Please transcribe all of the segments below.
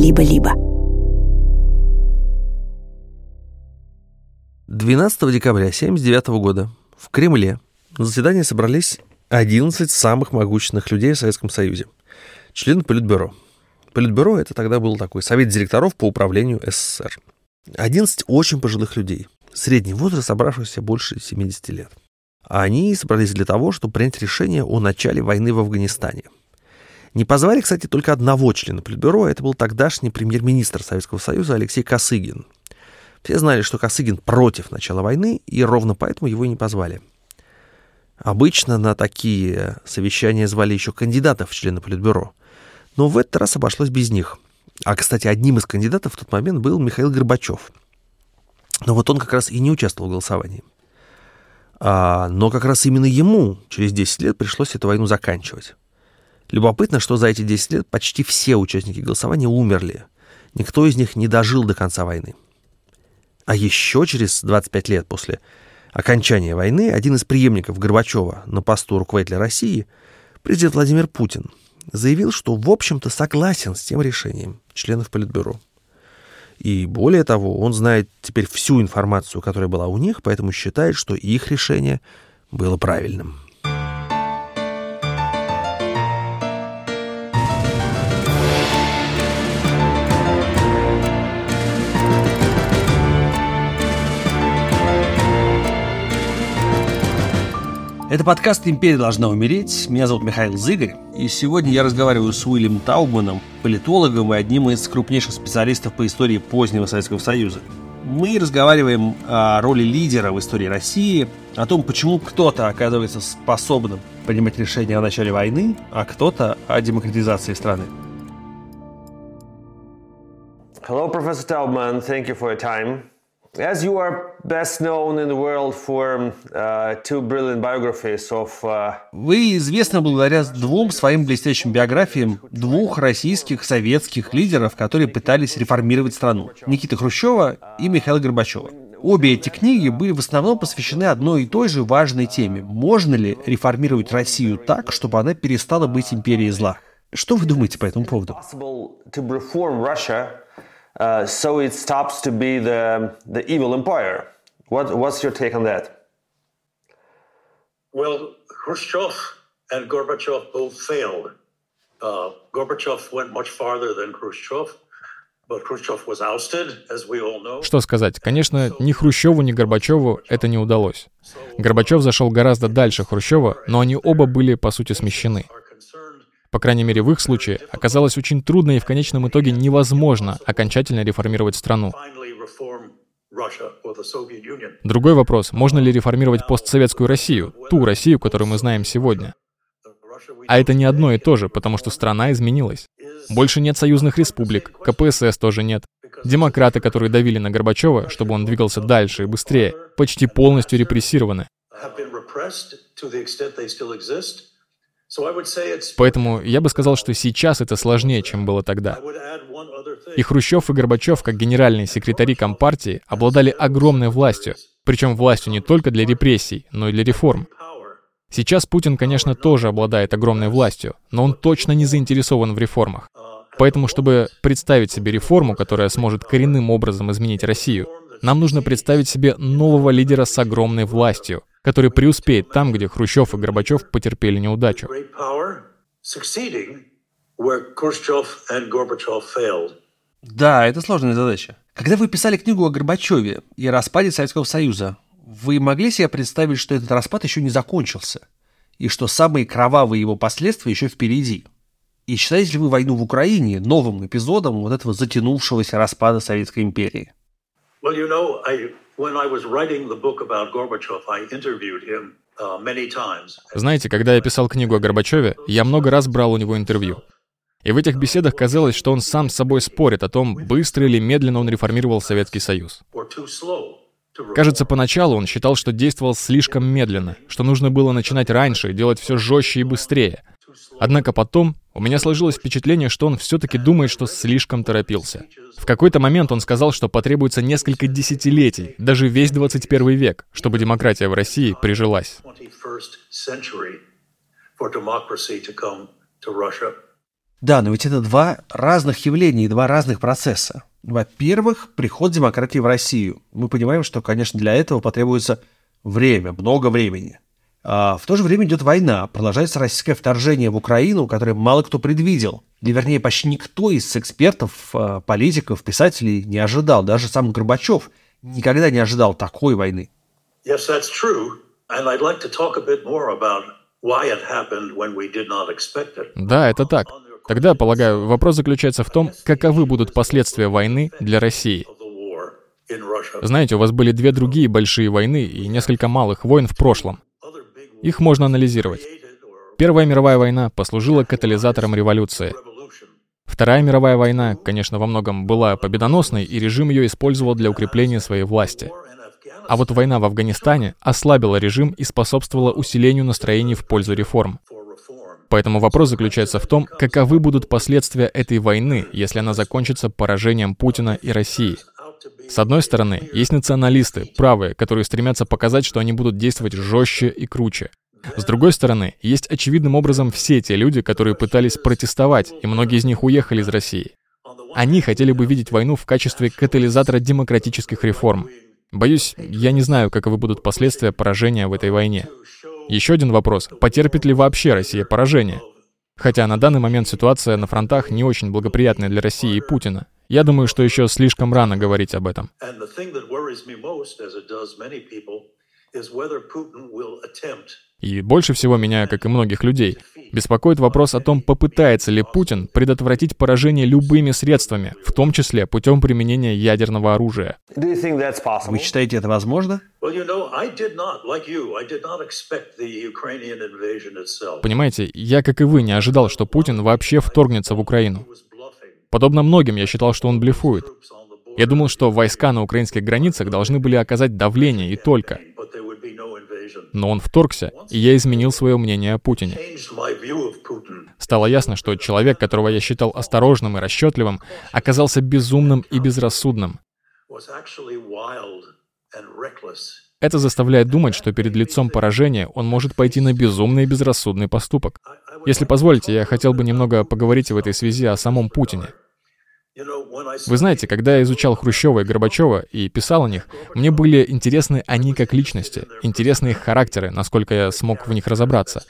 либо-либо. 12 декабря 1979 года в Кремле на заседание собрались 11 самых могущественных людей в Советском Союзе, члены Политбюро. Политбюро — это тогда был такой совет директоров по управлению СССР. 11 очень пожилых людей, средний возраст собравшихся больше 70 лет. Они собрались для того, чтобы принять решение о начале войны в Афганистане. Не позвали, кстати, только одного члена Политбюро, это был тогдашний премьер-министр Советского Союза Алексей Косыгин. Все знали, что Косыгин против начала войны, и ровно поэтому его и не позвали. Обычно на такие совещания звали еще кандидатов в члены Политбюро. Но в этот раз обошлось без них. А, кстати, одним из кандидатов в тот момент был Михаил Горбачев. Но вот он как раз и не участвовал в голосовании. А, но как раз именно ему через 10 лет пришлось эту войну заканчивать. Любопытно, что за эти 10 лет почти все участники голосования умерли. Никто из них не дожил до конца войны. А еще через 25 лет после окончания войны один из преемников Горбачева на посту руководителя России, президент Владимир Путин, заявил, что в общем-то согласен с тем решением членов Политбюро. И более того, он знает теперь всю информацию, которая была у них, поэтому считает, что их решение было правильным. Это подкаст «Империя должна умереть». Меня зовут Михаил Зыгорь. И сегодня я разговариваю с Уильямом Таубманом, политологом и одним из крупнейших специалистов по истории позднего Советского Союза. Мы разговариваем о роли лидера в истории России, о том, почему кто-то оказывается способным принимать решения о начале войны, а кто-то о демократизации страны. Hello, Professor Taubman. Thank you for your time. As you are best known in the world for uh, two brilliant biographies of... Uh... Вы известны благодаря двум своим блестящим биографиям двух российских советских лидеров, которые пытались реформировать страну. Никиты Хрущева и Михаила Горбачева. Обе эти книги были в основном посвящены одной и той же важной теме. Можно ли реформировать Россию так, чтобы она перестала быть империей зла? Что вы думаете по этому поводу? Uh, so it stops to be the, the evil empire. What, what's your take on that? Well, Khrushchev and Gorbachev both failed. Uh, Gorbachev went much farther than Khrushchev. Что сказать? Конечно, ни Хрущеву, ни Горбачеву это не удалось. Горбачев зашел гораздо дальше Хрущева, но они оба были, по сути, смещены. По крайней мере, в их случае оказалось очень трудно и в конечном итоге невозможно окончательно реформировать страну. Другой вопрос, можно ли реформировать постсоветскую Россию, ту Россию, которую мы знаем сегодня? А это не одно и то же, потому что страна изменилась. Больше нет союзных республик, КПСС тоже нет. Демократы, которые давили на Горбачева, чтобы он двигался дальше и быстрее, почти полностью репрессированы. Поэтому я бы сказал, что сейчас это сложнее, чем было тогда. И Хрущев и Горбачев, как генеральные секретари Компартии, обладали огромной властью, причем властью не только для репрессий, но и для реформ. Сейчас Путин, конечно, тоже обладает огромной властью, но он точно не заинтересован в реформах. Поэтому, чтобы представить себе реформу, которая сможет коренным образом изменить Россию, нам нужно представить себе нового лидера с огромной властью, который преуспеет там, где Хрущев и Горбачев потерпели неудачу. Да, это сложная задача. Когда вы писали книгу о Горбачеве и распаде Советского Союза, вы могли себе представить, что этот распад еще не закончился, и что самые кровавые его последствия еще впереди? И считаете ли вы войну в Украине новым эпизодом вот этого затянувшегося распада Советской империи? Well, you know, I, знаете, когда я писал книгу о Горбачеве, я много раз брал у него интервью. И в этих беседах казалось, что он сам с собой спорит о том, быстро или медленно он реформировал Советский Союз. Кажется, поначалу он считал, что действовал слишком медленно, что нужно было начинать раньше, делать все жестче и быстрее. Однако потом у меня сложилось впечатление, что он все-таки думает, что слишком торопился. В какой-то момент он сказал, что потребуется несколько десятилетий, даже весь 21 век, чтобы демократия в России прижилась. Да, но ведь это два разных явления и два разных процесса. Во-первых, приход демократии в Россию. Мы понимаем, что, конечно, для этого потребуется время, много времени. А в то же время идет война, продолжается российское вторжение в Украину, которое мало кто предвидел. Или, вернее, почти никто из экспертов, а, политиков, писателей не ожидал. Даже сам Горбачев никогда не ожидал такой войны. Yes, that's true. And I'd like to talk a bit more about why it happened when we did not expect it. Да, это так. Тогда, полагаю, вопрос заключается в том, каковы будут последствия войны для России. Знаете, у вас были две другие большие войны и несколько малых войн в прошлом. Их можно анализировать. Первая мировая война послужила катализатором революции. Вторая мировая война, конечно, во многом была победоносной, и режим ее использовал для укрепления своей власти. А вот война в Афганистане ослабила режим и способствовала усилению настроений в пользу реформ. Поэтому вопрос заключается в том, каковы будут последствия этой войны, если она закончится поражением Путина и России. С одной стороны, есть националисты, правые, которые стремятся показать, что они будут действовать жестче и круче. С другой стороны, есть очевидным образом все те люди, которые пытались протестовать, и многие из них уехали из России. Они хотели бы видеть войну в качестве катализатора демократических реформ. Боюсь, я не знаю, каковы будут последствия поражения в этой войне. Еще один вопрос. Потерпит ли вообще Россия поражение? Хотя на данный момент ситуация на фронтах не очень благоприятная для России и Путина. Я думаю, что еще слишком рано говорить об этом. И больше всего меня, как и многих людей, беспокоит вопрос о том, попытается ли Путин предотвратить поражение любыми средствами, в том числе путем применения ядерного оружия. Вы считаете это возможно? Понимаете, я, как и вы, не ожидал, что Путин вообще вторгнется в Украину. Подобно многим, я считал, что он блефует. Я думал, что войска на украинских границах должны были оказать давление и только. Но он вторгся, и я изменил свое мнение о Путине. Стало ясно, что человек, которого я считал осторожным и расчетливым, оказался безумным и безрассудным. Это заставляет думать, что перед лицом поражения он может пойти на безумный и безрассудный поступок. Если позволите, я хотел бы немного поговорить в этой связи о самом Путине. Вы знаете, когда я изучал Хрущева и Горбачева и писал о них, мне были интересны они как личности, интересны их характеры, насколько я смог в них разобраться.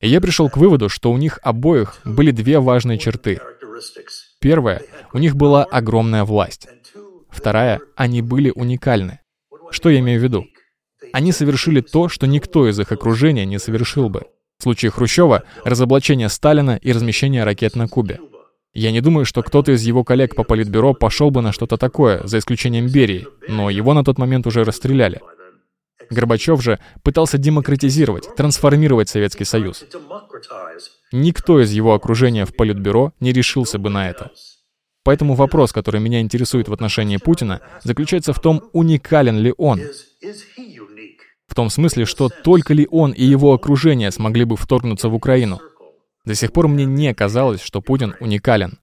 И я пришел к выводу, что у них обоих были две важные черты. Первая, у них была огромная власть. Вторая, они были уникальны. Что я имею в виду? Они совершили то, что никто из их окружения не совершил бы. В случае Хрущева — разоблачение Сталина и размещение ракет на Кубе. Я не думаю, что кто-то из его коллег по политбюро пошел бы на что-то такое, за исключением Берии, но его на тот момент уже расстреляли. Горбачев же пытался демократизировать, трансформировать Советский Союз. Никто из его окружения в Политбюро не решился бы на это. Поэтому вопрос, который меня интересует в отношении Путина, заключается в том, уникален ли он. В том смысле, что только ли он и его окружение смогли бы вторгнуться в Украину. До сих пор мне не казалось, что Путин уникален.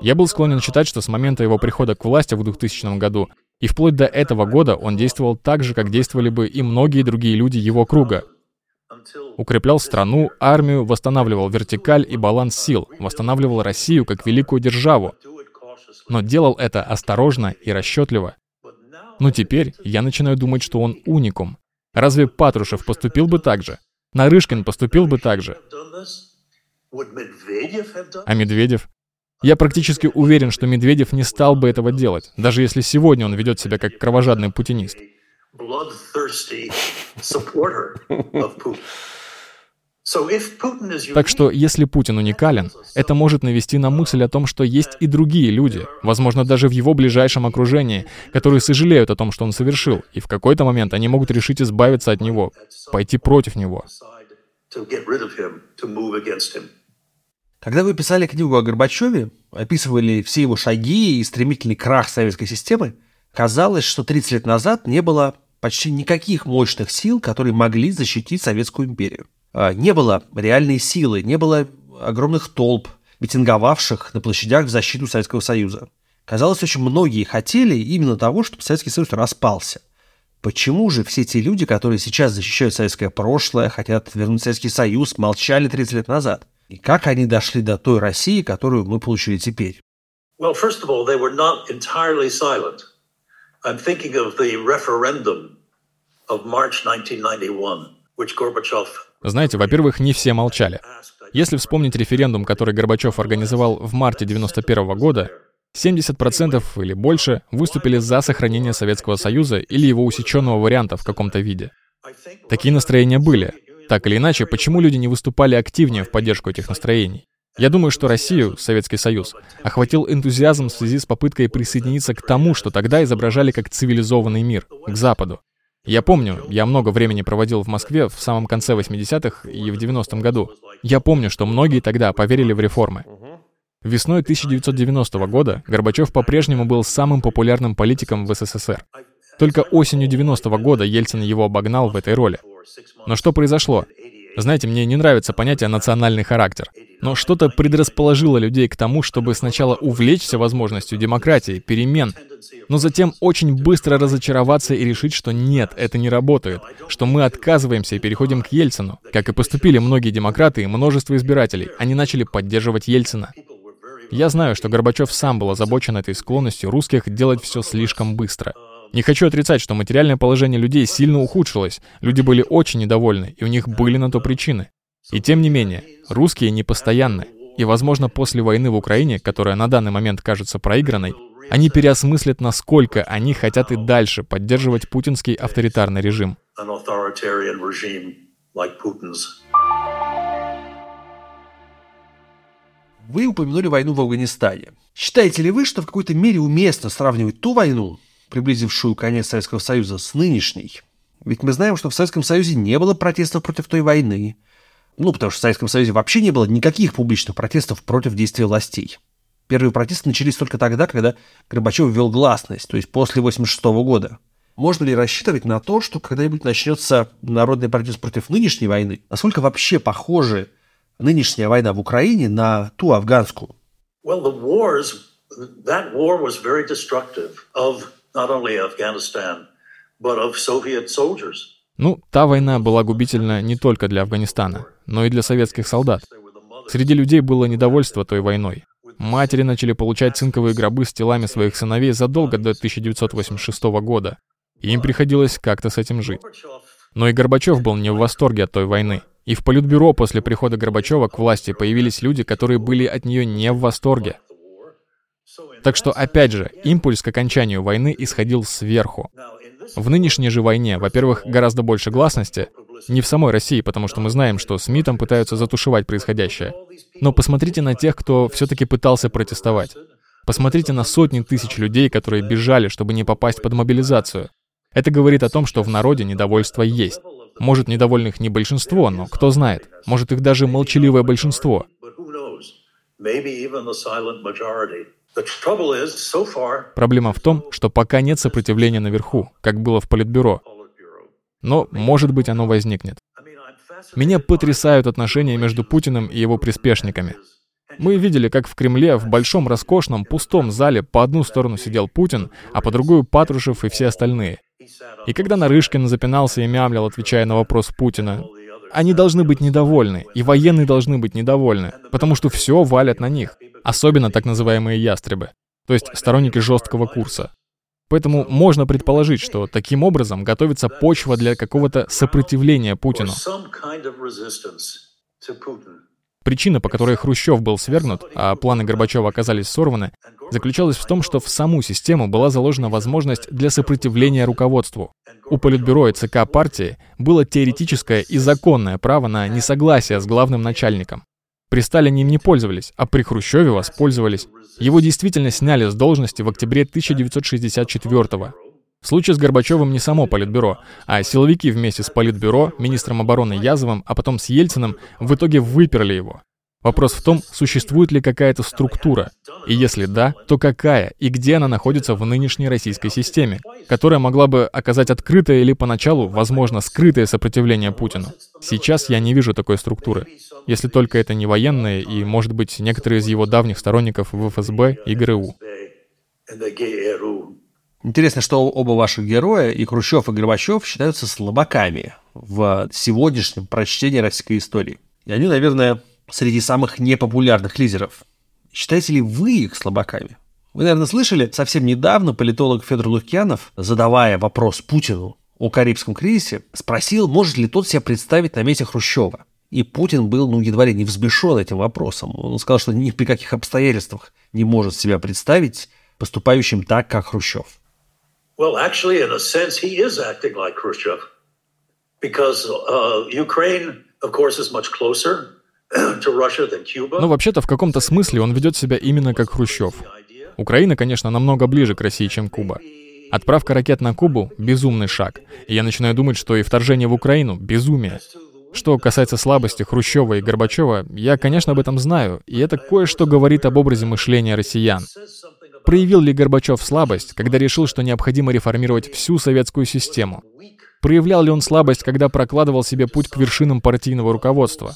Я был склонен считать, что с момента его прихода к власти в 2000 году и вплоть до этого года он действовал так же, как действовали бы и многие другие люди его круга. Укреплял страну, армию, восстанавливал вертикаль и баланс сил, восстанавливал Россию как великую державу. Но делал это осторожно и расчетливо. Но теперь я начинаю думать, что он уникум. Разве Патрушев поступил бы так же? Нарышкин поступил бы так же? А Медведев? Я практически уверен, что Медведев не стал бы этого делать, даже если сегодня он ведет себя как кровожадный путинист. Так что, если Путин уникален, это может навести на мысль о том, что есть и другие люди, возможно, даже в его ближайшем окружении, которые сожалеют о том, что он совершил, и в какой-то момент они могут решить избавиться от него, пойти против него. Когда вы писали книгу о Горбачеве, описывали все его шаги и стремительный крах советской системы, казалось, что 30 лет назад не было почти никаких мощных сил, которые могли защитить Советскую империю. А, не было реальной силы, не было огромных толп, митинговавших на площадях в защиту Советского Союза. Казалось, очень многие хотели именно того, чтобы Советский Союз распался. Почему же все те люди, которые сейчас защищают советское прошлое, хотят вернуть Советский Союз, молчали 30 лет назад? И как они дошли до той России, которую мы получили теперь? Well, first of all, they were not entirely silent. I'm thinking of the referendum of March 1991, which Gorbachev знаете, во-первых, не все молчали. Если вспомнить референдум, который Горбачев организовал в марте 91 года, 70% или больше выступили за сохранение Советского Союза или его усеченного варианта в каком-то виде. Такие настроения были. Так или иначе, почему люди не выступали активнее в поддержку этих настроений? Я думаю, что Россию, Советский Союз, охватил энтузиазм в связи с попыткой присоединиться к тому, что тогда изображали как цивилизованный мир, к Западу. Я помню, я много времени проводил в Москве в самом конце 80-х и в 90-м году. Я помню, что многие тогда поверили в реформы. Весной 1990 года Горбачев по-прежнему был самым популярным политиком в СССР. Только осенью 90 -го года Ельцин его обогнал в этой роли. Но что произошло? Знаете, мне не нравится понятие «национальный характер». Но что-то предрасположило людей к тому, чтобы сначала увлечься возможностью демократии, перемен, но затем очень быстро разочароваться и решить, что нет, это не работает, что мы отказываемся и переходим к Ельцину. Как и поступили многие демократы и множество избирателей, они начали поддерживать Ельцина. Я знаю, что Горбачев сам был озабочен этой склонностью русских делать все слишком быстро. Не хочу отрицать, что материальное положение людей сильно ухудшилось, люди были очень недовольны, и у них были на то причины. И тем не менее, русские непостоянны, и, возможно, после войны в Украине, которая на данный момент кажется проигранной, они переосмыслят, насколько они хотят и дальше поддерживать путинский авторитарный режим. Вы упомянули войну в Афганистане. Считаете ли вы, что в какой-то мере уместно сравнивать ту войну, приблизившую конец Советского Союза, с нынешней? Ведь мы знаем, что в Советском Союзе не было протестов против той войны. Ну, потому что в Советском Союзе вообще не было никаких публичных протестов против действий властей. Первые протесты начались только тогда, когда Горбачев ввел гласность, то есть после 1986 года. Можно ли рассчитывать на то, что когда-нибудь начнется народный протест против нынешней войны? Насколько вообще похожи нынешняя война в Украине на ту афганскую? Well, the wars, that war was very destructive of not only Afghanistan, but of Soviet soldiers. Ну, та война была губительна не только для Афганистана, но и для советских солдат. Среди людей было недовольство той войной. Матери начали получать цинковые гробы с телами своих сыновей задолго до 1986 года, и им приходилось как-то с этим жить. Но и Горбачев был не в восторге от той войны. И в Политбюро после прихода Горбачева к власти появились люди, которые были от нее не в восторге. Так что, опять же, импульс к окончанию войны исходил сверху. В нынешней же войне, во-первых, гораздо больше гласности, не в самой России, потому что мы знаем, что СМИ там пытаются затушевать происходящее. Но посмотрите на тех, кто все-таки пытался протестовать. Посмотрите на сотни тысяч людей, которые бежали, чтобы не попасть под мобилизацию. Это говорит о том, что в народе недовольство есть. Может, недовольных не большинство, но кто знает, может их даже молчаливое большинство. Проблема в том, что пока нет сопротивления наверху, как было в Политбюро. Но, может быть, оно возникнет. Меня потрясают отношения между Путиным и его приспешниками. Мы видели, как в Кремле в большом, роскошном, пустом зале по одну сторону сидел Путин, а по другую Патрушев и все остальные. И когда Нарышкин запинался и мямлил, отвечая на вопрос Путина, они должны быть недовольны, и военные должны быть недовольны, потому что все валят на них, особенно так называемые ястребы, то есть сторонники жесткого курса. Поэтому можно предположить, что таким образом готовится почва для какого-то сопротивления Путину. Причина, по которой Хрущев был свергнут, а планы Горбачева оказались сорваны, заключалась в том, что в саму систему была заложена возможность для сопротивления руководству. У Политбюро и ЦК партии было теоретическое и законное право на несогласие с главным начальником. При Сталине им не пользовались, а при Хрущеве воспользовались. Его действительно сняли с должности в октябре 1964 года. В случае с Горбачевым не само Политбюро, а силовики вместе с Политбюро, министром обороны Язовым, а потом с Ельциным в итоге выперли его. Вопрос в том, существует ли какая-то структура, и если да, то какая и где она находится в нынешней российской системе, которая могла бы оказать открытое или поначалу, возможно, скрытое сопротивление Путину. Сейчас я не вижу такой структуры, если только это не военные и, может быть, некоторые из его давних сторонников в ФСБ и ГРУ. Интересно, что оба ваших героя, и Хрущев, и Горбачев, считаются слабаками в сегодняшнем прочтении российской истории. И они, наверное, среди самых непопулярных лидеров. Считаете ли вы их слабаками? Вы, наверное, слышали, совсем недавно политолог Федор Лукьянов, задавая вопрос Путину о Карибском кризисе, спросил, может ли тот себя представить на месте Хрущева. И Путин был, ну, едва ли не взбешен этим вопросом. Он сказал, что ни при каких обстоятельствах не может себя представить поступающим так, как Хрущев. Well, actually, in a sense, he is acting like Khrushchev. Because uh, Ukraine, of course, is much closer ну, вообще-то, в каком-то смысле он ведет себя именно как Хрущев. Украина, конечно, намного ближе к России, чем Куба. Отправка ракет на Кубу — безумный шаг. И я начинаю думать, что и вторжение в Украину — безумие. Что касается слабости Хрущева и Горбачева, я, конечно, об этом знаю, и это кое-что говорит об образе мышления россиян. Проявил ли Горбачев слабость, когда решил, что необходимо реформировать всю советскую систему? Проявлял ли он слабость, когда прокладывал себе путь к вершинам партийного руководства?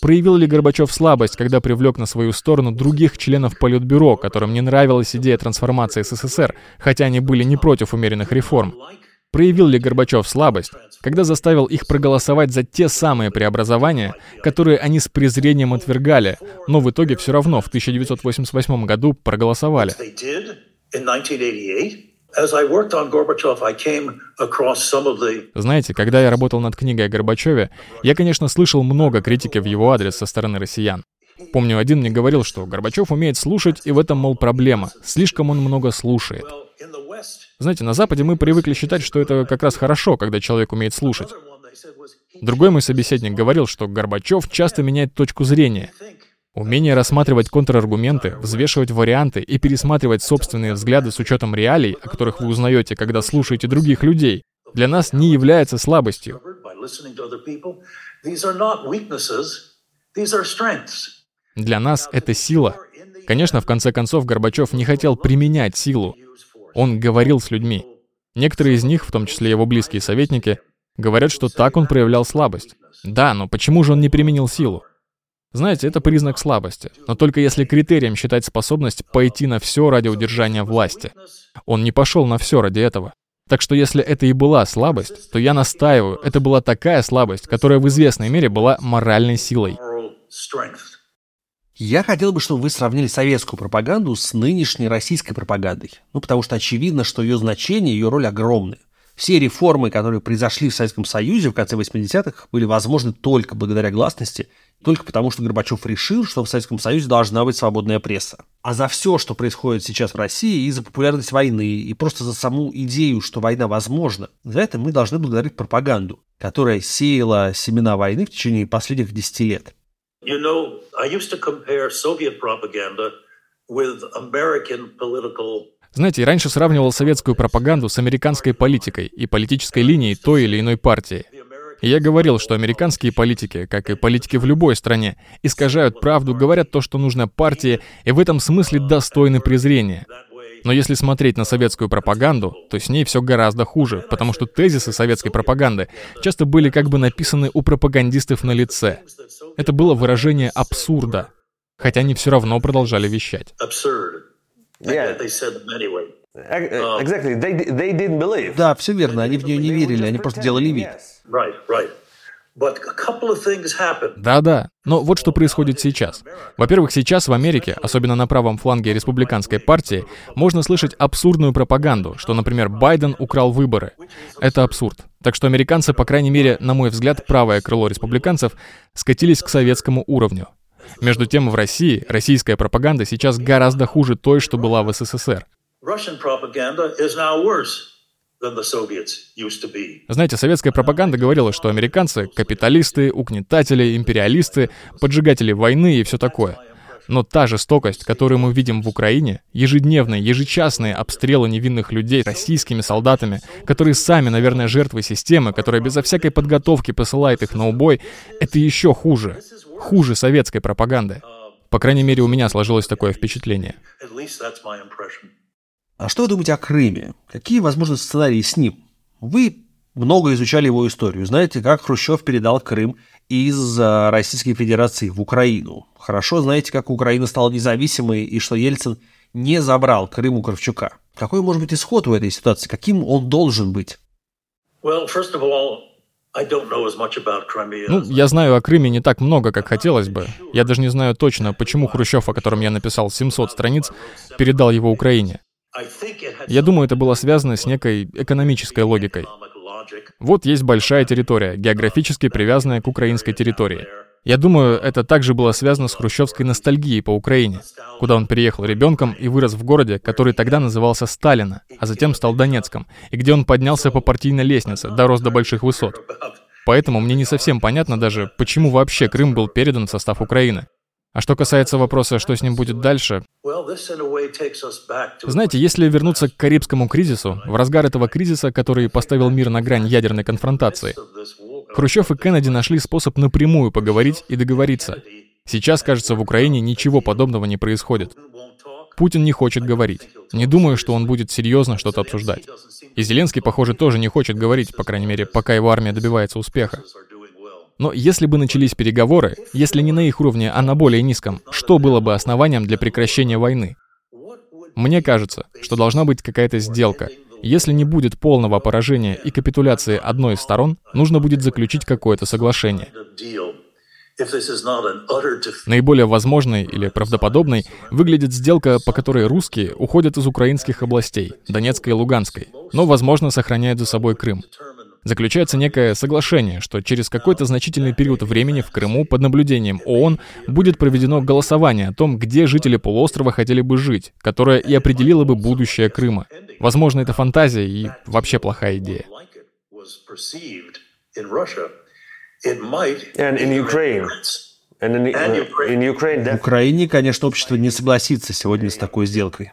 Проявил ли Горбачев слабость, когда привлек на свою сторону других членов Политбюро, которым не нравилась идея трансформации СССР, хотя они были не против умеренных реформ? Проявил ли Горбачев слабость, когда заставил их проголосовать за те самые преобразования, которые они с презрением отвергали, но в итоге все равно в 1988 году проголосовали? Знаете, когда я работал над книгой о Горбачеве, я, конечно, слышал много критики в его адрес со стороны россиян. Помню, один мне говорил, что Горбачев умеет слушать, и в этом, мол, проблема. Слишком он много слушает. Знаете, на Западе мы привыкли считать, что это как раз хорошо, когда человек умеет слушать. Другой мой собеседник говорил, что Горбачев часто меняет точку зрения. Умение рассматривать контраргументы, взвешивать варианты и пересматривать собственные взгляды с учетом реалий, о которых вы узнаете, когда слушаете других людей, для нас не является слабостью. Для нас это сила. Конечно, в конце концов, Горбачев не хотел применять силу. Он говорил с людьми. Некоторые из них, в том числе его близкие советники, говорят, что так он проявлял слабость. Да, но почему же он не применил силу? Знаете, это признак слабости, но только если критерием считать способность пойти на все ради удержания власти. Он не пошел на все ради этого. Так что если это и была слабость, то я настаиваю, это была такая слабость, которая в известной мере была моральной силой. Я хотел бы, чтобы вы сравнили советскую пропаганду с нынешней российской пропагандой. Ну, потому что очевидно, что ее значение, ее роль огромны. Все реформы, которые произошли в Советском Союзе в конце 80-х, были возможны только благодаря гласности только потому, что Горбачев решил, что в Советском Союзе должна быть свободная пресса. А за все, что происходит сейчас в России, и за популярность войны, и просто за саму идею, что война возможна, за это мы должны благодарить пропаганду, которая сеяла семена войны в течение последних десяти лет. You know, I used to compare Soviet propaganda with American political знаете, раньше сравнивал советскую пропаганду с американской политикой и политической линией той или иной партии. И я говорил, что американские политики, как и политики в любой стране, искажают правду, говорят то, что нужно партии, и в этом смысле достойны презрения. Но если смотреть на советскую пропаганду, то с ней все гораздо хуже, потому что тезисы советской пропаганды часто были как бы написаны у пропагандистов на лице. Это было выражение абсурда, хотя они все равно продолжали вещать. Yeah. Um, exactly. They, they didn't believe. Да, все верно. Они в нее не верили, они просто делали вид. Right, right. Да-да, но вот что происходит сейчас. Во-первых, сейчас в Америке, особенно на правом фланге республиканской партии, можно слышать абсурдную пропаганду, что, например, Байден украл выборы. Это абсурд. Так что американцы, по крайней мере, на мой взгляд, правое крыло республиканцев, скатились к советскому уровню. Между тем, в России российская пропаганда сейчас гораздо хуже той, что была в СССР. Знаете, советская пропаганда говорила, что американцы — капиталисты, угнетатели, империалисты, поджигатели войны и все такое. Но та жестокость, которую мы видим в Украине, ежедневные, ежечасные обстрелы невинных людей российскими солдатами, которые сами, наверное, жертвы системы, которая безо всякой подготовки посылает их на убой, это еще хуже. Хуже советской пропаганды. По крайней мере, у меня сложилось такое впечатление. А что вы думаете о Крыме? Какие возможны сценарии с ним? Вы много изучали его историю. Знаете, как Хрущев передал Крым из Российской Федерации в Украину. Хорошо знаете, как Украина стала независимой и что Ельцин не забрал Крым у Кравчука. Какой может быть исход у этой ситуации? Каким он должен быть? Well, first of all, Ну, я знаю о Крыме не так много, как хотелось бы. Я даже не знаю точно, почему Хрущев, о котором я написал 700 страниц, передал его Украине. Я думаю, это было связано с некой экономической логикой. Вот есть большая территория, географически привязанная к украинской территории. Я думаю, это также было связано с хрущевской ностальгией по Украине, куда он переехал ребенком и вырос в городе, который тогда назывался Сталина, а затем стал Донецком, и где он поднялся по партийной лестнице, дорос до больших высот. Поэтому мне не совсем понятно даже, почему вообще Крым был передан в состав Украины. А что касается вопроса, что с ним будет дальше, знаете, если вернуться к Карибскому кризису, в разгар этого кризиса, который поставил мир на грань ядерной конфронтации, Хрущев и Кеннеди нашли способ напрямую поговорить и договориться. Сейчас, кажется, в Украине ничего подобного не происходит. Путин не хочет говорить. Не думаю, что он будет серьезно что-то обсуждать. И Зеленский, похоже, тоже не хочет говорить, по крайней мере, пока его армия добивается успеха. Но если бы начались переговоры, если не на их уровне, а на более низком, что было бы основанием для прекращения войны? Мне кажется, что должна быть какая-то сделка. Если не будет полного поражения и капитуляции одной из сторон, нужно будет заключить какое-то соглашение. Наиболее возможной или правдоподобной выглядит сделка, по которой русские уходят из украинских областей, Донецкой и Луганской, но, возможно, сохраняют за собой Крым заключается некое соглашение, что через какой-то значительный период времени в Крыму под наблюдением ООН будет проведено голосование о том, где жители полуострова хотели бы жить, которое и определило бы будущее Крыма. Возможно, это фантазия и вообще плохая идея. В Украине, конечно, общество не согласится сегодня с такой сделкой.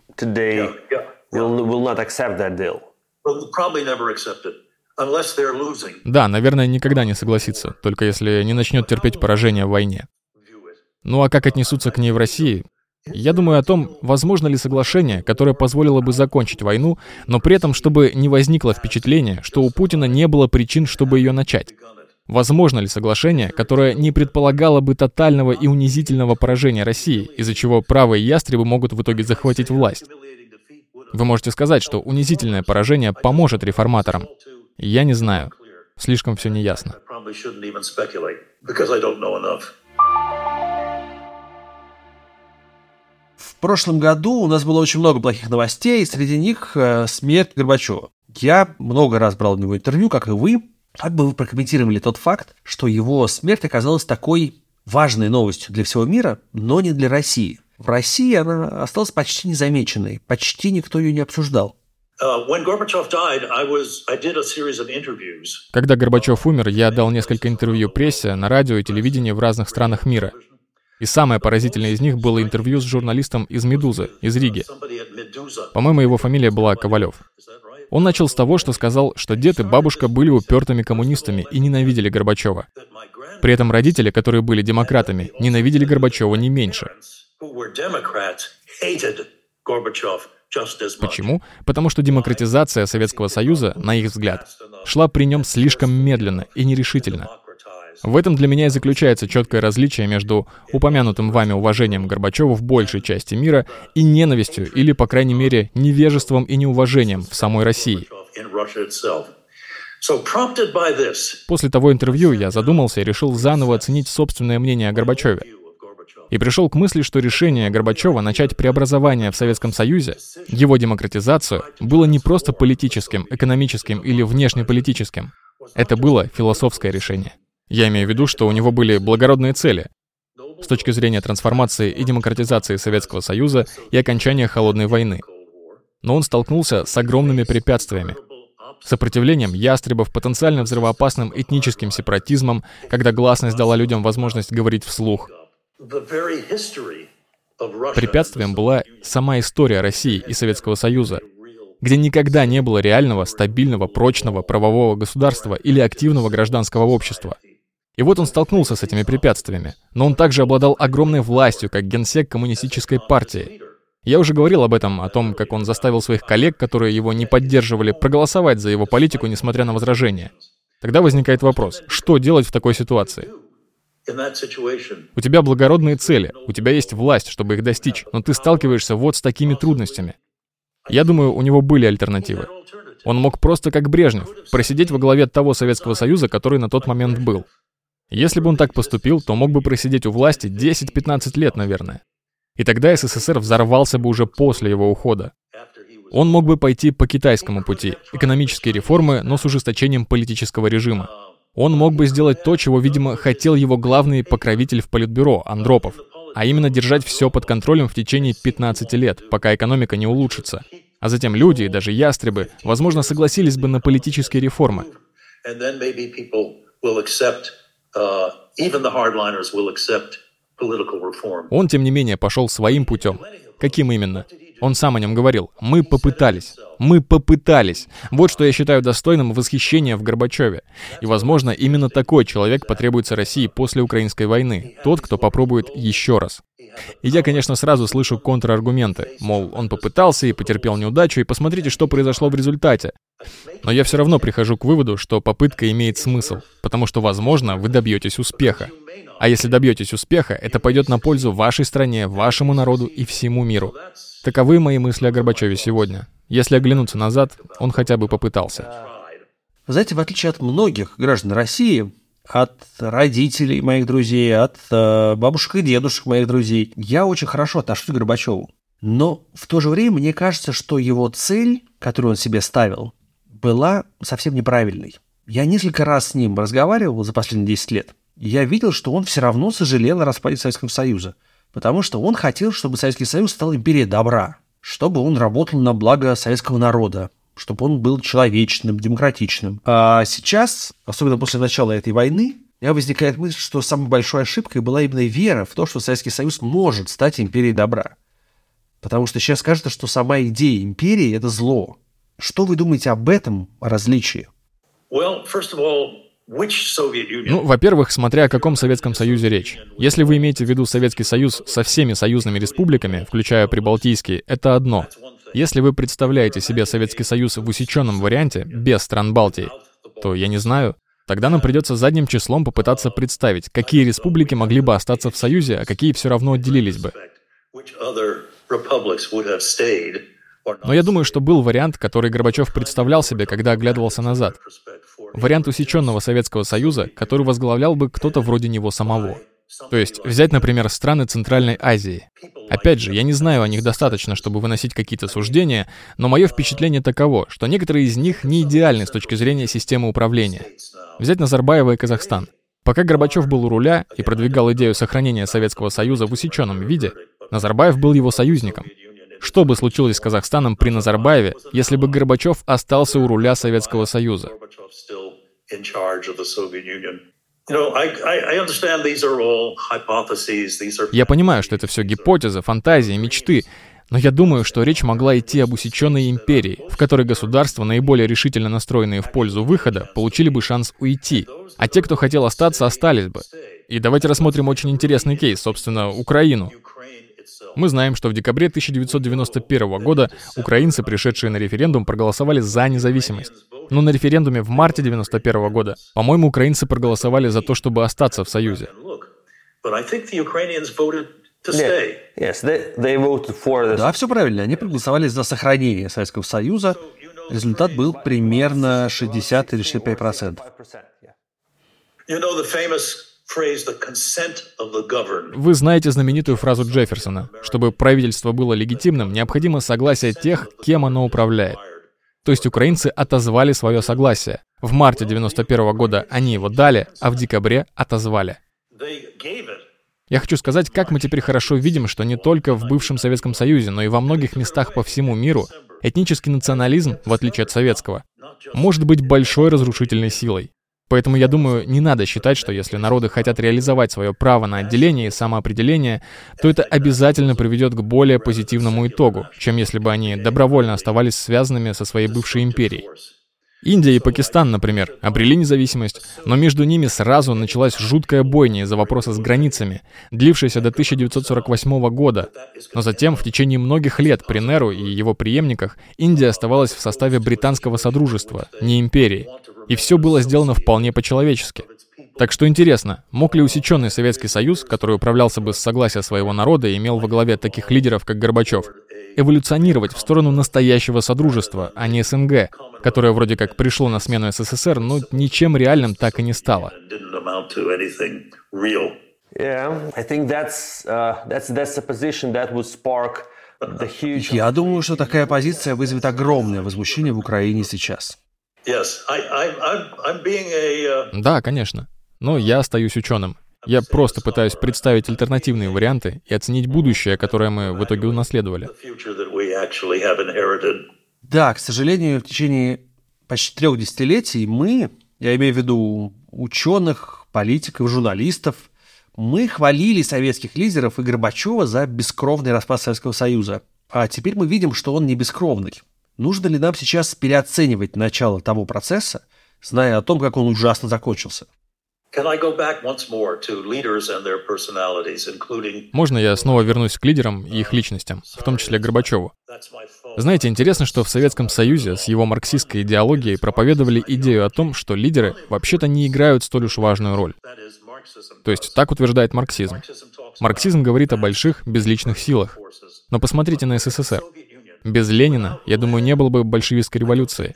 Да, наверное, никогда не согласится, только если не начнет терпеть поражение в войне. Ну а как отнесутся к ней в России? Я думаю о том, возможно ли соглашение, которое позволило бы закончить войну, но при этом, чтобы не возникло впечатление, что у Путина не было причин, чтобы ее начать. Возможно ли соглашение, которое не предполагало бы тотального и унизительного поражения России, из-за чего правые ястребы могут в итоге захватить власть? Вы можете сказать, что унизительное поражение поможет реформаторам. Я не знаю. Слишком все неясно. В прошлом году у нас было очень много плохих новостей, среди них э, смерть Горбачева. Я много раз брал у него интервью, как и вы. Как бы вы прокомментировали тот факт, что его смерть оказалась такой важной новостью для всего мира, но не для России? В России она осталась почти незамеченной, почти никто ее не обсуждал. Когда Горбачев умер, я дал несколько интервью прессе, на радио и телевидении в разных странах мира. И самое поразительное из них было интервью с журналистом из «Медузы», из Риги. По-моему, его фамилия была Ковалев. Он начал с того, что сказал, что дед и бабушка были упертыми коммунистами и ненавидели Горбачева. При этом родители, которые были демократами, ненавидели Горбачева не меньше. Почему? Потому что демократизация Советского Союза, на их взгляд, шла при нем слишком медленно и нерешительно. В этом для меня и заключается четкое различие между упомянутым вами уважением Горбачева в большей части мира и ненавистью или, по крайней мере, невежеством и неуважением в самой России. После того интервью я задумался и решил заново оценить собственное мнение о Горбачеве и пришел к мысли, что решение Горбачева начать преобразование в Советском Союзе, его демократизацию, было не просто политическим, экономическим или внешнеполитическим. Это было философское решение. Я имею в виду, что у него были благородные цели с точки зрения трансформации и демократизации Советского Союза и окончания Холодной войны. Но он столкнулся с огромными препятствиями, сопротивлением ястребов, потенциально взрывоопасным этническим сепаратизмом, когда гласность дала людям возможность говорить вслух, Препятствием была сама история России и Советского Союза, где никогда не было реального, стабильного, прочного правового государства или активного гражданского общества. И вот он столкнулся с этими препятствиями, но он также обладал огромной властью, как генсек коммунистической партии. Я уже говорил об этом, о том, как он заставил своих коллег, которые его не поддерживали, проголосовать за его политику, несмотря на возражения. Тогда возникает вопрос, что делать в такой ситуации? У тебя благородные цели, у тебя есть власть, чтобы их достичь, но ты сталкиваешься вот с такими трудностями. Я думаю, у него были альтернативы. Он мог просто как Брежнев просидеть во главе того Советского Союза, который на тот момент был. Если бы он так поступил, то мог бы просидеть у власти 10-15 лет, наверное. И тогда СССР взорвался бы уже после его ухода. Он мог бы пойти по китайскому пути, экономические реформы, но с ужесточением политического режима. Он мог бы сделать то, чего, видимо, хотел его главный покровитель в Политбюро, Андропов, а именно держать все под контролем в течение 15 лет, пока экономика не улучшится. А затем люди и даже ястребы, возможно, согласились бы на политические реформы. Uh, Он, тем не менее, пошел своим путем. Каким именно? Он сам о нем говорил. Мы попытались. Мы попытались. Вот что я считаю достойным восхищения в Горбачеве. И, возможно, именно такой человек потребуется России после украинской войны. Тот, кто попробует еще раз. И я, конечно, сразу слышу контраргументы. Мол, он попытался и потерпел неудачу, и посмотрите, что произошло в результате. Но я все равно прихожу к выводу, что попытка имеет смысл, потому что, возможно, вы добьетесь успеха. А если добьетесь успеха, это пойдет на пользу вашей стране, вашему народу и всему миру. Таковы мои мысли о Горбачеве сегодня. Если оглянуться назад, он хотя бы попытался. Знаете, в отличие от многих граждан России, от родителей моих друзей, от э, бабушек и дедушек моих друзей, я очень хорошо отношусь к Горбачеву. Но в то же время мне кажется, что его цель, которую он себе ставил, была совсем неправильной. Я несколько раз с ним разговаривал за последние 10 лет. Я видел, что он все равно сожалел о распаде Советского Союза потому что он хотел, чтобы Советский Союз стал империей добра, чтобы он работал на благо советского народа, чтобы он был человечным, демократичным. А сейчас, особенно после начала этой войны, у меня возникает мысль, что самой большой ошибкой была именно вера в то, что Советский Союз может стать империей добра. Потому что сейчас кажется, что сама идея империи – это зло. Что вы думаете об этом различии? Well, first of all, ну, во-первых, смотря о каком Советском Союзе речь. Если вы имеете в виду Советский Союз со всеми союзными республиками, включая Прибалтийские, это одно. Если вы представляете себе Советский Союз в усеченном варианте, без стран Балтии, то, я не знаю, тогда нам придется задним числом попытаться представить, какие республики могли бы остаться в Союзе, а какие все равно отделились бы. Но я думаю, что был вариант, который Горбачев представлял себе, когда оглядывался назад. Вариант усеченного Советского Союза, который возглавлял бы кто-то вроде него самого. То есть взять, например, страны Центральной Азии. Опять же, я не знаю о них достаточно, чтобы выносить какие-то суждения, но мое впечатление таково, что некоторые из них не идеальны с точки зрения системы управления. Взять Назарбаева и Казахстан. Пока Горбачев был у руля и продвигал идею сохранения Советского Союза в усеченном виде, Назарбаев был его союзником. Что бы случилось с Казахстаном при Назарбаеве, если бы Горбачев остался у руля Советского Союза? Я понимаю, что это все гипотезы, фантазии, мечты, но я думаю, что речь могла идти об усеченной империи, в которой государства, наиболее решительно настроенные в пользу выхода, получили бы шанс уйти, а те, кто хотел остаться, остались бы. И давайте рассмотрим очень интересный кейс, собственно, Украину. Мы знаем, что в декабре 1991 года украинцы, пришедшие на референдум, проголосовали за независимость. Но на референдуме в марте 1991 года, по-моему, украинцы проголосовали за то, чтобы остаться в Союзе. Да, все правильно. Они проголосовали за сохранение Советского Союза. Результат был примерно 60 или 65 процентов. Вы знаете знаменитую фразу Джефферсона. Чтобы правительство было легитимным, необходимо согласие тех, кем оно управляет. То есть украинцы отозвали свое согласие. В марте 91 года они его дали, а в декабре отозвали. Я хочу сказать, как мы теперь хорошо видим, что не только в бывшем Советском Союзе, но и во многих местах по всему миру этнический национализм, в отличие от советского, может быть большой разрушительной силой. Поэтому я думаю, не надо считать, что если народы хотят реализовать свое право на отделение и самоопределение, то это обязательно приведет к более позитивному итогу, чем если бы они добровольно оставались связанными со своей бывшей империей. Индия и Пакистан, например, обрели независимость, но между ними сразу началась жуткая бойня из-за вопроса с границами, длившаяся до 1948 года. Но затем, в течение многих лет при Неру и его преемниках, Индия оставалась в составе британского содружества, не империи. И все было сделано вполне по-человечески. Так что интересно, мог ли усеченный Советский Союз, который управлялся бы с согласия своего народа и имел во главе таких лидеров, как Горбачев, эволюционировать в сторону настоящего содружества, а не СНГ, которое вроде как пришло на смену СССР, но ничем реальным так и не стало. Я думаю, что такая позиция вызовет огромное возмущение в Украине сейчас. Uh, да, конечно. Но я остаюсь ученым. Я просто пытаюсь представить альтернативные варианты и оценить будущее, которое мы в итоге унаследовали. Да, к сожалению, в течение почти трех десятилетий мы, я имею в виду ученых, политиков, журналистов, мы хвалили советских лидеров и Горбачева за бескровный распад Советского Союза. А теперь мы видим, что он не бескровный. Нужно ли нам сейчас переоценивать начало того процесса, зная о том, как он ужасно закончился? Можно я снова вернусь к лидерам и их личностям, в том числе Горбачеву? Знаете, интересно, что в Советском Союзе с его марксистской идеологией проповедовали идею о том, что лидеры вообще-то не играют столь уж важную роль. То есть так утверждает марксизм. Марксизм говорит о больших безличных силах. Но посмотрите на СССР. Без Ленина, я думаю, не было бы большевистской революции.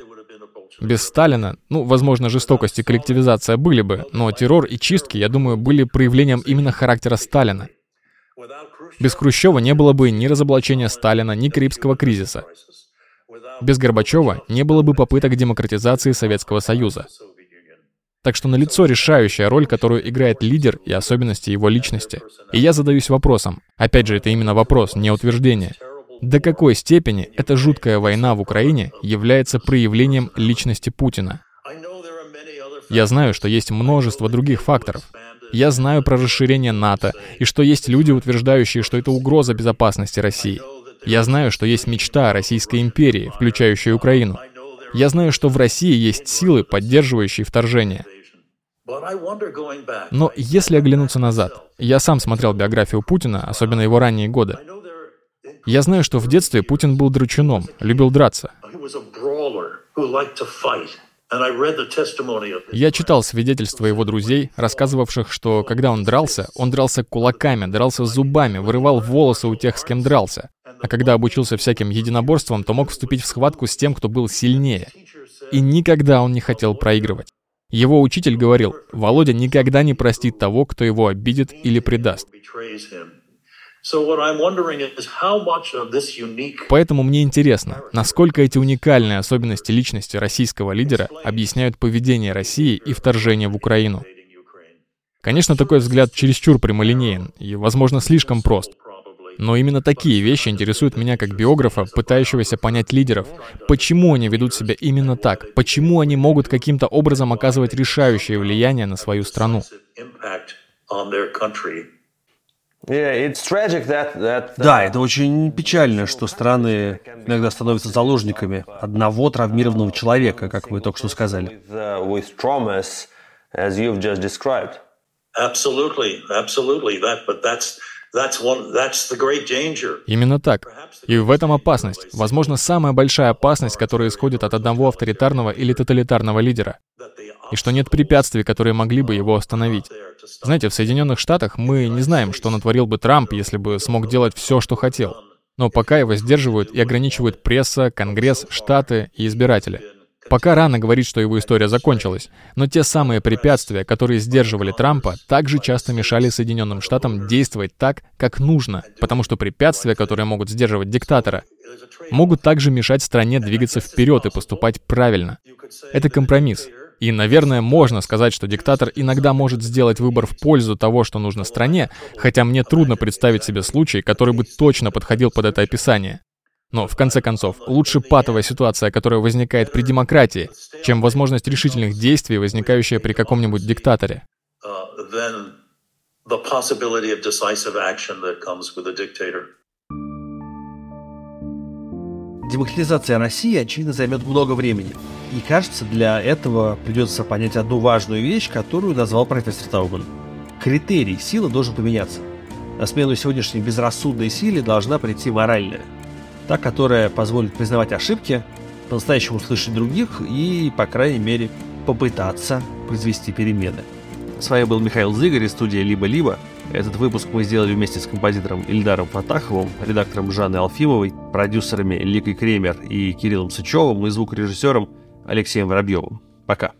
Без Сталина, ну, возможно, жестокость и коллективизация были бы, но террор и чистки, я думаю, были проявлением именно характера Сталина. Без Хрущева не было бы ни разоблачения Сталина, ни Карибского кризиса. Без Горбачева не было бы попыток демократизации Советского Союза. Так что налицо решающая роль, которую играет лидер и особенности его личности. И я задаюсь вопросом, опять же, это именно вопрос, не утверждение – до какой степени эта жуткая война в Украине является проявлением личности Путина? Я знаю, что есть множество других факторов. Я знаю про расширение НАТО, и что есть люди, утверждающие, что это угроза безопасности России. Я знаю, что есть мечта Российской империи, включающая Украину. Я знаю, что в России есть силы, поддерживающие вторжение. Но если оглянуться назад, я сам смотрел биографию Путина, особенно его ранние годы. Я знаю, что в детстве Путин был драчуном, любил драться. Я читал свидетельства его друзей, рассказывавших, что когда он дрался, он дрался кулаками, дрался зубами, вырывал волосы у тех, с кем дрался. А когда обучился всяким единоборствам, то мог вступить в схватку с тем, кто был сильнее. И никогда он не хотел проигрывать. Его учитель говорил, Володя никогда не простит того, кто его обидит или предаст. Поэтому мне интересно, насколько эти уникальные особенности личности российского лидера объясняют поведение России и вторжение в Украину. Конечно, такой взгляд чересчур прямолинеен и, возможно, слишком прост. Но именно такие вещи интересуют меня как биографа, пытающегося понять лидеров. Почему они ведут себя именно так? Почему они могут каким-то образом оказывать решающее влияние на свою страну? Да, это очень печально, что страны иногда становятся заложниками одного травмированного человека, как вы только что сказали. Именно так. И в этом опасность. Возможно, самая большая опасность, которая исходит от одного авторитарного или тоталитарного лидера. И что нет препятствий, которые могли бы его остановить. Знаете, в Соединенных Штатах мы не знаем, что натворил бы Трамп, если бы смог делать все, что хотел. Но пока его сдерживают и ограничивают пресса, Конгресс, Штаты и избиратели. Пока рано говорить, что его история закончилась, но те самые препятствия, которые сдерживали Трампа, также часто мешали Соединенным Штатам действовать так, как нужно, потому что препятствия, которые могут сдерживать диктатора, могут также мешать стране двигаться вперед и поступать правильно. Это компромисс. И, наверное, можно сказать, что диктатор иногда может сделать выбор в пользу того, что нужно стране, хотя мне трудно представить себе случай, который бы точно подходил под это описание. Но, в конце концов, лучше патовая ситуация, которая возникает при демократии, чем возможность решительных действий, возникающая при каком-нибудь диктаторе. Демократизация России, очевидно, займет много времени. И кажется, для этого придется понять одну важную вещь, которую назвал профессор Таубман. Критерий силы должен поменяться. На смену сегодняшней безрассудной силе должна прийти моральная. Та, которая позволит признавать ошибки, по-настоящему слышать других и, по крайней мере, попытаться произвести перемены. С вами был Михаил Зыгорь из студии «Либо-либо». Этот выпуск мы сделали вместе с композитором Ильдаром Фатаховым, редактором Жанной Алфимовой, продюсерами Ликой Кремер и Кириллом Сычевым и звукорежиссером Алексеем Воробьевым. Пока.